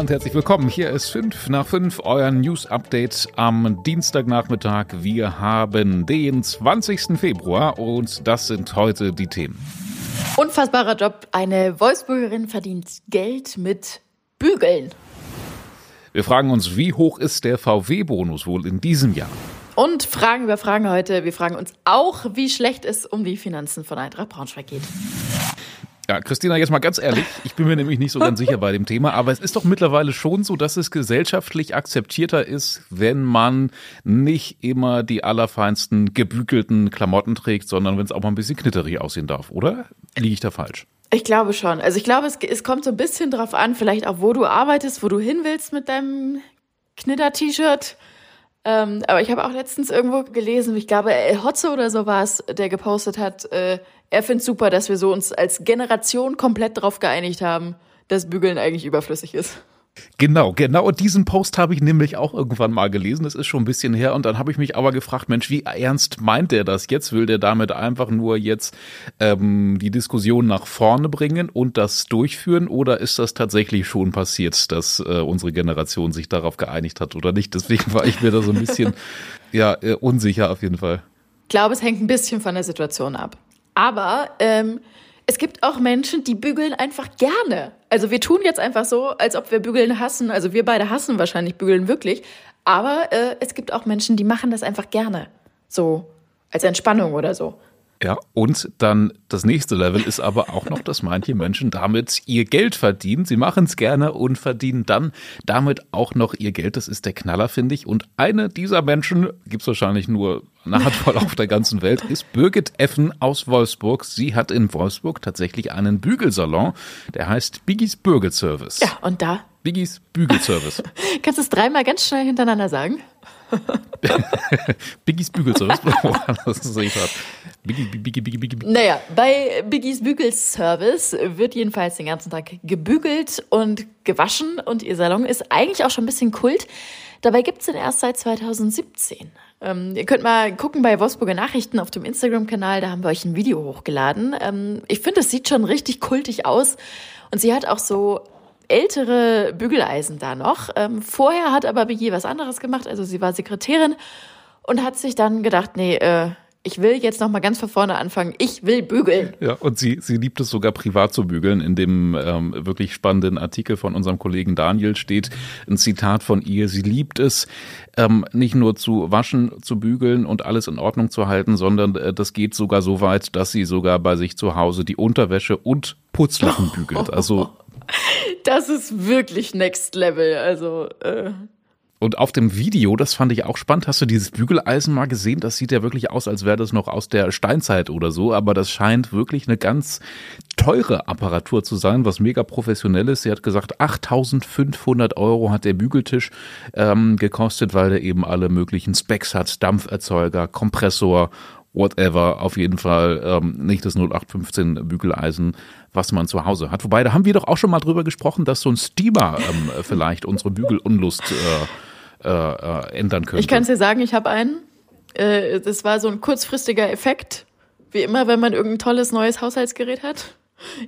und herzlich willkommen. Hier ist 5 nach 5, euer News-Update am Dienstagnachmittag. Wir haben den 20. Februar und das sind heute die Themen. Unfassbarer Job. Eine Wolfsburgerin verdient Geld mit Bügeln. Wir fragen uns, wie hoch ist der VW-Bonus wohl in diesem Jahr? Und Fragen über Fragen heute. Wir fragen uns auch, wie schlecht es um die Finanzen von Eintracht Braunschweig geht. Ja, Christina, jetzt mal ganz ehrlich, ich bin mir nämlich nicht so ganz sicher bei dem Thema, aber es ist doch mittlerweile schon so, dass es gesellschaftlich akzeptierter ist, wenn man nicht immer die allerfeinsten gebügelten Klamotten trägt, sondern wenn es auch mal ein bisschen knitterig aussehen darf, oder? Liege ich da falsch? Ich glaube schon. Also ich glaube, es, es kommt so ein bisschen drauf an, vielleicht auch, wo du arbeitest, wo du hin willst mit deinem Knitter-T-Shirt. Ähm, aber ich habe auch letztens irgendwo gelesen, ich glaube, El Hotze oder so war es, der gepostet hat, äh, er findet super, dass wir so uns als Generation komplett darauf geeinigt haben, dass Bügeln eigentlich überflüssig ist. Genau, genau diesen Post habe ich nämlich auch irgendwann mal gelesen. Das ist schon ein bisschen her. Und dann habe ich mich aber gefragt, Mensch, wie ernst meint der das jetzt? Will der damit einfach nur jetzt ähm, die Diskussion nach vorne bringen und das durchführen? Oder ist das tatsächlich schon passiert, dass äh, unsere Generation sich darauf geeinigt hat oder nicht? Deswegen war ich mir da so ein bisschen ja, äh, unsicher auf jeden Fall. Ich glaube, es hängt ein bisschen von der Situation ab. Aber ähm, es gibt auch Menschen, die bügeln einfach gerne. Also wir tun jetzt einfach so, als ob wir bügeln hassen. Also wir beide hassen wahrscheinlich bügeln wirklich. Aber äh, es gibt auch Menschen, die machen das einfach gerne. So als Entspannung oder so. Ja, und dann das nächste Level ist aber auch noch, dass manche Menschen damit ihr Geld verdienen. Sie machen es gerne und verdienen dann damit auch noch ihr Geld. Das ist der Knaller, finde ich. Und eine dieser Menschen, gibt es wahrscheinlich nur eine Handvoll auf der ganzen Welt, ist Birgit Effen aus Wolfsburg. Sie hat in Wolfsburg tatsächlich einen Bügelsalon, der heißt Biggies Bügelservice. Ja, und da? Biggies Bügelservice. Kannst du es dreimal ganz schnell hintereinander sagen? Biggies Bügelservice. das ist Biggie, Biggie, Biggie, Biggie. Naja, bei Biggies Bügelservice wird jedenfalls den ganzen Tag gebügelt und gewaschen und ihr Salon ist eigentlich auch schon ein bisschen Kult. Dabei gibt's den erst seit 2017. Ähm, ihr könnt mal gucken bei Wolfsburger Nachrichten auf dem Instagram-Kanal, da haben wir euch ein Video hochgeladen. Ähm, ich finde, es sieht schon richtig kultig aus. Und sie hat auch so ältere Bügeleisen da noch. Ähm, vorher hat aber Biggie was anderes gemacht, also sie war Sekretärin und hat sich dann gedacht, nee, äh, ich will jetzt noch mal ganz von vorne anfangen. Ich will bügeln. Ja, und sie, sie liebt es sogar privat zu bügeln. In dem ähm, wirklich spannenden Artikel von unserem Kollegen Daniel steht ein Zitat von ihr. Sie liebt es, ähm, nicht nur zu waschen, zu bügeln und alles in Ordnung zu halten, sondern äh, das geht sogar so weit, dass sie sogar bei sich zu Hause die Unterwäsche und Putzlappen bügelt. Also das ist wirklich Next Level. Also äh, und auf dem Video, das fand ich auch spannend, hast du dieses Bügeleisen mal gesehen? Das sieht ja wirklich aus, als wäre das noch aus der Steinzeit oder so, aber das scheint wirklich eine ganz teure Apparatur zu sein, was mega professionell ist. Sie hat gesagt, 8500 Euro hat der Bügeltisch ähm, gekostet, weil der eben alle möglichen Specs hat, Dampferzeuger, Kompressor whatever, auf jeden Fall ähm, nicht das 0815 Bügeleisen, was man zu Hause hat. Wobei, da haben wir doch auch schon mal drüber gesprochen, dass so ein Steamer ähm, vielleicht unsere Bügelunlust äh, äh, äh, ändern könnte. Ich kann es dir sagen, ich habe einen. Äh, das war so ein kurzfristiger Effekt, wie immer, wenn man irgendein tolles neues Haushaltsgerät hat.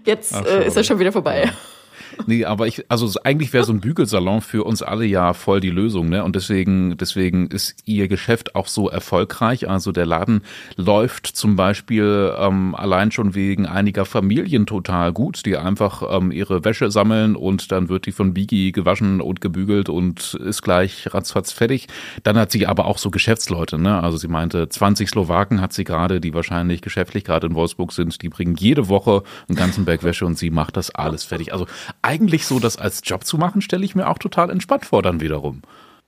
Jetzt Ach, äh, ist er schon wieder vorbei. Ja. Nee, aber ich, also eigentlich wäre so ein Bügelsalon für uns alle ja voll die Lösung, ne? Und deswegen, deswegen ist ihr Geschäft auch so erfolgreich. Also der Laden läuft zum Beispiel ähm, allein schon wegen einiger Familien total gut, die einfach ähm, ihre Wäsche sammeln und dann wird die von Bigi gewaschen und gebügelt und ist gleich ratzfatz fertig. Dann hat sie aber auch so Geschäftsleute, ne? Also sie meinte, 20 Slowaken hat sie gerade, die wahrscheinlich geschäftlich gerade in Wolfsburg sind, die bringen jede Woche einen ganzen Berg Wäsche und sie macht das alles fertig. Also eigentlich so, das als Job zu machen, stelle ich mir auch total entspannt vor dann wiederum.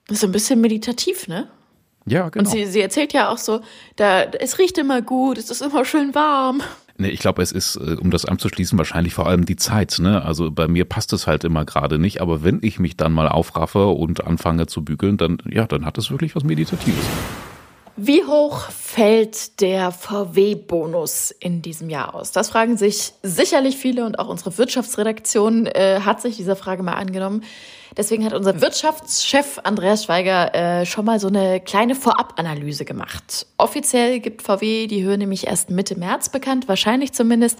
Das ist ein bisschen meditativ, ne? Ja, genau. Und sie, sie erzählt ja auch so, da, es riecht immer gut, es ist immer schön warm. Nee, ich glaube, es ist, äh, um das anzuschließen, wahrscheinlich vor allem die Zeit. Ne? Also bei mir passt es halt immer gerade nicht, aber wenn ich mich dann mal aufraffe und anfange zu bügeln, dann ja, dann hat es wirklich was Meditatives. Wie hoch fällt der VW-Bonus in diesem Jahr aus? Das fragen sich sicherlich viele und auch unsere Wirtschaftsredaktion äh, hat sich dieser Frage mal angenommen. Deswegen hat unser Wirtschaftschef Andreas Schweiger äh, schon mal so eine kleine Vorabanalyse gemacht. Offiziell gibt VW die Höhe nämlich erst Mitte März bekannt, wahrscheinlich zumindest.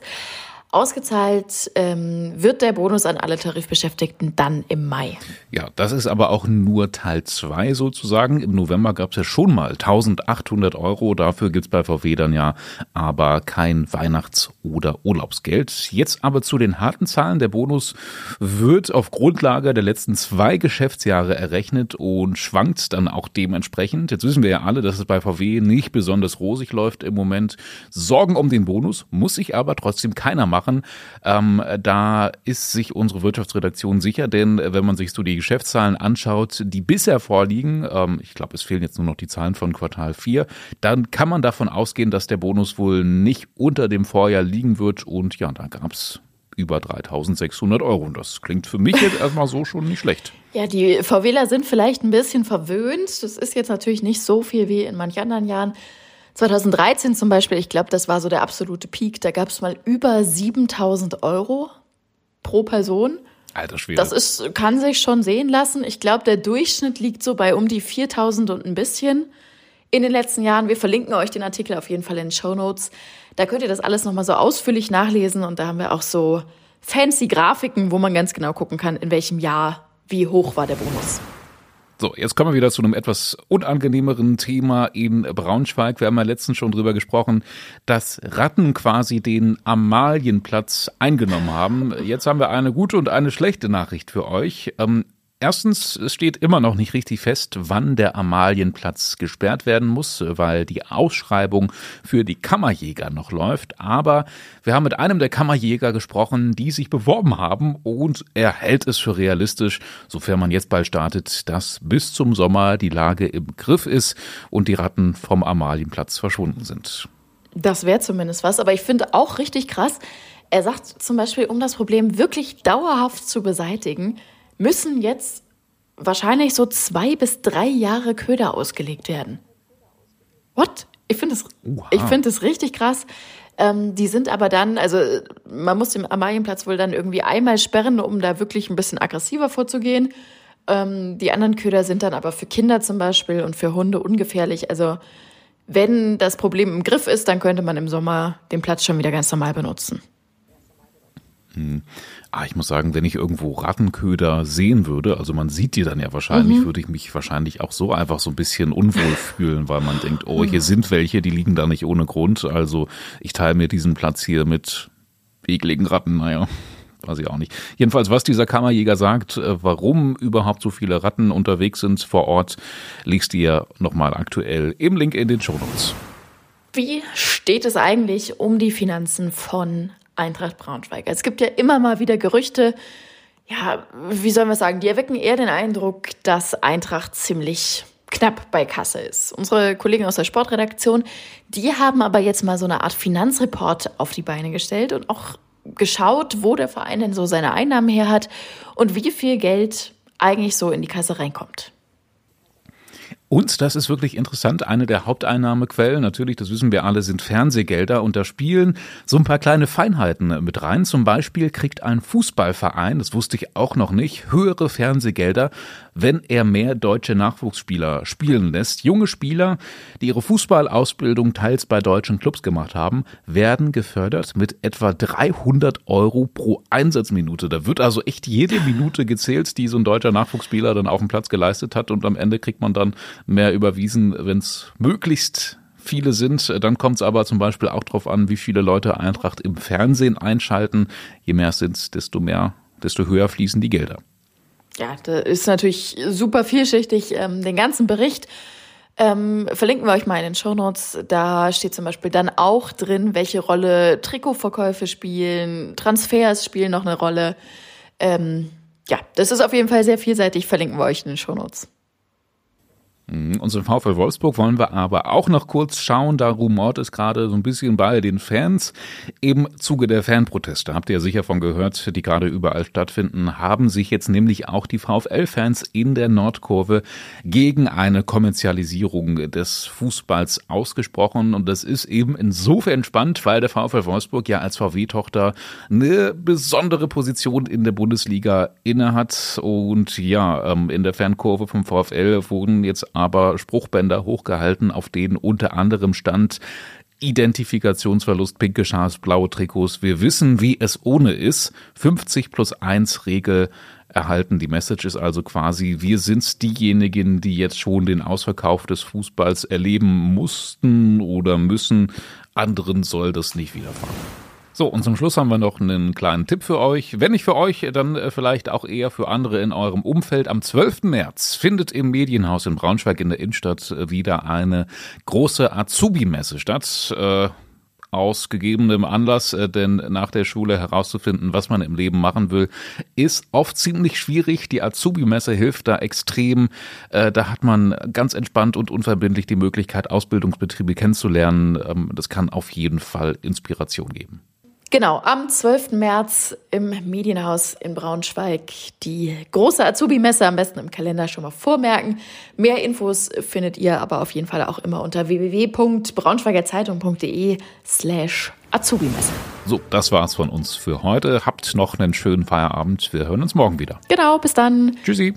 Ausgezahlt ähm, wird der Bonus an alle Tarifbeschäftigten dann im Mai. Ja, das ist aber auch nur Teil 2 sozusagen. Im November gab es ja schon mal 1800 Euro. Dafür gibt's bei VW dann ja aber kein Weihnachts- oder Urlaubsgeld. Jetzt aber zu den harten Zahlen. Der Bonus wird auf Grundlage der letzten zwei Geschäftsjahre errechnet und schwankt dann auch dementsprechend. Jetzt wissen wir ja alle, dass es bei VW nicht besonders rosig läuft im Moment. Sorgen um den Bonus muss sich aber trotzdem keiner machen machen. Ähm, da ist sich unsere Wirtschaftsredaktion sicher, denn wenn man sich so die Geschäftszahlen anschaut, die bisher vorliegen, ähm, ich glaube, es fehlen jetzt nur noch die Zahlen von Quartal 4, dann kann man davon ausgehen, dass der Bonus wohl nicht unter dem Vorjahr liegen wird. Und ja, da gab es über 3600 Euro. Und das klingt für mich jetzt erstmal so schon nicht schlecht. Ja, die VWler sind vielleicht ein bisschen verwöhnt. Das ist jetzt natürlich nicht so viel wie in manch anderen Jahren. 2013 zum Beispiel, ich glaube, das war so der absolute Peak. Da gab es mal über 7000 Euro pro Person. Alter Schwede. Das ist, kann sich schon sehen lassen. Ich glaube, der Durchschnitt liegt so bei um die 4000 und ein bisschen in den letzten Jahren. Wir verlinken euch den Artikel auf jeden Fall in den Show Notes. Da könnt ihr das alles nochmal so ausführlich nachlesen und da haben wir auch so fancy Grafiken, wo man ganz genau gucken kann, in welchem Jahr wie hoch war der Bonus. So, jetzt kommen wir wieder zu einem etwas unangenehmeren Thema in Braunschweig. Wir haben ja letztens schon drüber gesprochen, dass Ratten quasi den Amalienplatz eingenommen haben. Jetzt haben wir eine gute und eine schlechte Nachricht für euch. Erstens, es steht immer noch nicht richtig fest, wann der Amalienplatz gesperrt werden muss, weil die Ausschreibung für die Kammerjäger noch läuft. Aber wir haben mit einem der Kammerjäger gesprochen, die sich beworben haben und er hält es für realistisch, sofern man jetzt bald startet, dass bis zum Sommer die Lage im Griff ist und die Ratten vom Amalienplatz verschwunden sind. Das wäre zumindest was, aber ich finde auch richtig krass. Er sagt zum Beispiel, um das Problem wirklich dauerhaft zu beseitigen, müssen jetzt wahrscheinlich so zwei bis drei Jahre Köder ausgelegt werden. What? Ich finde es, ich finde es richtig krass. Ähm, die sind aber dann, also man muss den Amalienplatz wohl dann irgendwie einmal sperren, um da wirklich ein bisschen aggressiver vorzugehen. Ähm, die anderen Köder sind dann aber für Kinder zum Beispiel und für Hunde ungefährlich. Also wenn das Problem im Griff ist, dann könnte man im Sommer den Platz schon wieder ganz normal benutzen. Hm. Ah, ich muss sagen, wenn ich irgendwo Rattenköder sehen würde, also man sieht die dann ja wahrscheinlich, mhm. würde ich mich wahrscheinlich auch so einfach so ein bisschen unwohl fühlen, weil man denkt, oh, hier sind welche, die liegen da nicht ohne Grund. Also ich teile mir diesen Platz hier mit ekligen Ratten, naja. Weiß ich auch nicht. Jedenfalls, was dieser Kammerjäger sagt, äh, warum überhaupt so viele Ratten unterwegs sind vor Ort, liest ihr nochmal aktuell im Link in den Show Notes. Wie steht es eigentlich um die Finanzen von Eintracht Braunschweig. Es gibt ja immer mal wieder Gerüchte, ja, wie sollen wir sagen, die erwecken eher den Eindruck, dass Eintracht ziemlich knapp bei Kasse ist. Unsere Kollegen aus der Sportredaktion, die haben aber jetzt mal so eine Art Finanzreport auf die Beine gestellt und auch geschaut, wo der Verein denn so seine Einnahmen her hat und wie viel Geld eigentlich so in die Kasse reinkommt. Und das ist wirklich interessant. Eine der Haupteinnahmequellen, natürlich, das wissen wir alle, sind Fernsehgelder. Und da spielen so ein paar kleine Feinheiten mit rein. Zum Beispiel kriegt ein Fußballverein, das wusste ich auch noch nicht, höhere Fernsehgelder, wenn er mehr deutsche Nachwuchsspieler spielen lässt. Junge Spieler, die ihre Fußballausbildung teils bei deutschen Clubs gemacht haben, werden gefördert mit etwa 300 Euro pro Einsatzminute. Da wird also echt jede Minute gezählt, die so ein deutscher Nachwuchsspieler dann auf dem Platz geleistet hat. Und am Ende kriegt man dann mehr überwiesen, wenn es möglichst viele sind. Dann kommt es aber zum Beispiel auch darauf an, wie viele Leute Eintracht im Fernsehen einschalten. Je mehr es sind, desto mehr, desto höher fließen die Gelder. Ja, das ist natürlich super vielschichtig. Ähm, den ganzen Bericht ähm, verlinken wir euch mal in den Show Notes. Da steht zum Beispiel dann auch drin, welche Rolle Trikotverkäufe spielen, Transfers spielen noch eine Rolle. Ähm, ja, das ist auf jeden Fall sehr vielseitig. Verlinken wir euch in den Show Notes. Mhm. Unseren VfL Wolfsburg wollen wir aber auch noch kurz schauen. Da rumort es gerade so ein bisschen bei den Fans. Im Zuge der Fanproteste, habt ihr sicher von gehört, die gerade überall stattfinden, haben sich jetzt nämlich auch die VfL-Fans in der Nordkurve gegen eine Kommerzialisierung des Fußballs ausgesprochen. Und das ist eben insofern spannend, weil der VfL Wolfsburg ja als VW-Tochter eine besondere Position in der Bundesliga innehat. Und ja, ähm, in der Fankurve vom VfL wurden jetzt aber Spruchbänder hochgehalten, auf denen unter anderem stand, Identifikationsverlust, pinke Schals, blaue Trikots. Wir wissen, wie es ohne ist. 50 plus 1 Regel erhalten. Die Message ist also quasi, wir sind diejenigen, die jetzt schon den Ausverkauf des Fußballs erleben mussten oder müssen. Anderen soll das nicht widerfahren. So, und zum Schluss haben wir noch einen kleinen Tipp für euch. Wenn nicht für euch, dann äh, vielleicht auch eher für andere in eurem Umfeld. Am 12. März findet im Medienhaus in Braunschweig in der Innenstadt äh, wieder eine große Azubi-Messe statt. Äh, aus gegebenem Anlass, denn nach der Schule herauszufinden, was man im Leben machen will, ist oft ziemlich schwierig. Die Azubi-Messe hilft da extrem. Da hat man ganz entspannt und unverbindlich die Möglichkeit, Ausbildungsbetriebe kennenzulernen. Ähm, das kann auf jeden Fall Inspiration geben. Genau, am 12. März im Medienhaus in Braunschweig die große Azubi-Messe. Am besten im Kalender schon mal vormerken. Mehr Infos findet ihr aber auf jeden Fall auch immer unter www.braunschweigerzeitung.de slash Azubi-Messe. So, das war's von uns für heute. Habt noch einen schönen Feierabend. Wir hören uns morgen wieder. Genau, bis dann. Tschüssi.